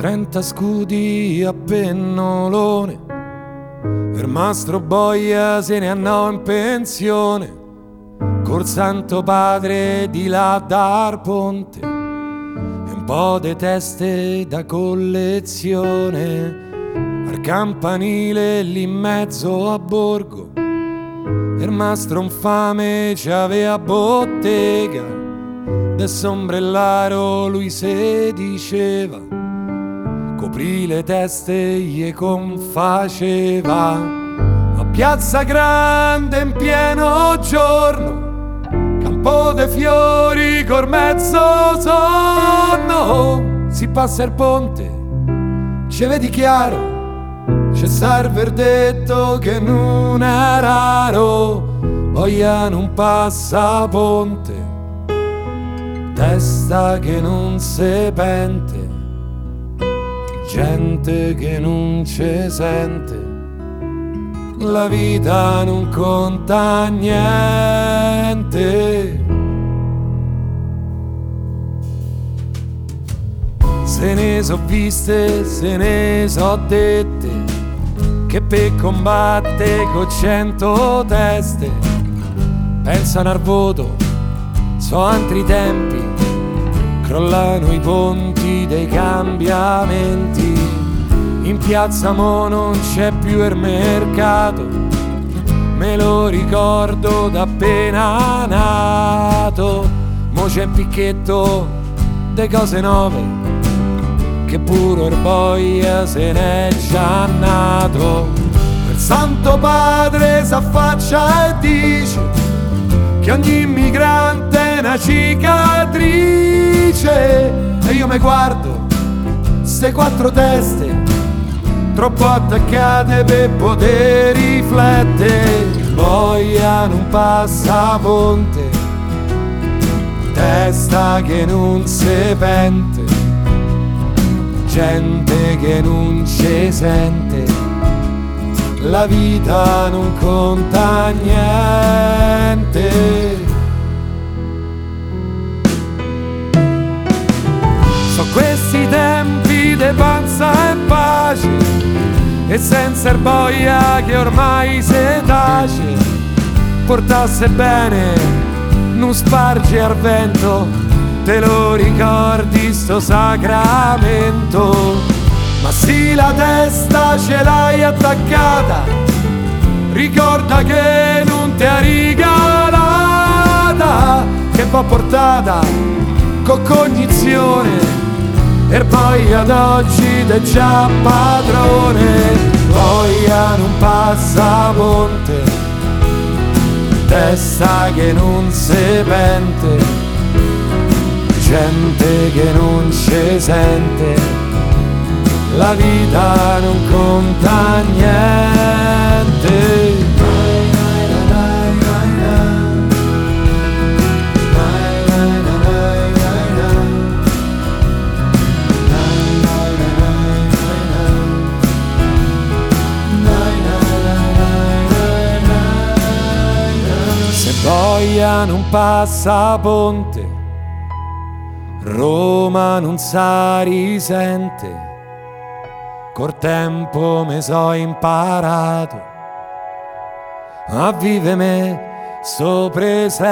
30 scudi a pennolone. Per Mastro Boia se ne andò in pensione. Col Santo Padre di là dar ponte. E un po' de teste da collezione. Al campanile lì in mezzo a borgo. Per Mastro infame c'aveva bottega. De sombrellaro lui se diceva coprì le teste gli confaceva a Piazza Grande in pieno giorno campo de fiori col mezzo sonno. Si passa il ponte ci vedi chiaro c'è il verdetto che non è raro voglia non passa ponte testa che non se pente gente che non ci sente, la vita non conta niente. Se ne so viste, se ne so dette, che per combatte con cento teste, pensano al voto, so altri tempi crollano i ponti dei cambiamenti. In piazza Mo non c'è più il mercato, me lo ricordo da appena nato. Mo c'è il picchetto de cose nuove, che pure Orboia se n'è già nato. Il Santo Padre s'affaccia e dice che ogni immigrante è una cicatrice e mi guardo ste quattro teste troppo attaccate per poter riflettere. Boia non passa ponte testa che non si pente gente che non ci sente. La vita non conta niente e senza erboia che ormai se tace portasse bene non sparge al vento te lo ricordi sto sacramento. Ma sì la testa ce l'hai attaccata ricorda che non ti ha regalata che va portata con cognizione e poi ad oggi è già padrone testa che non si pente gente che non ci sente. La vita non conta niente Boia non passa ponte, Roma non sa risente, col tempo me so imparato a vivere me so presente.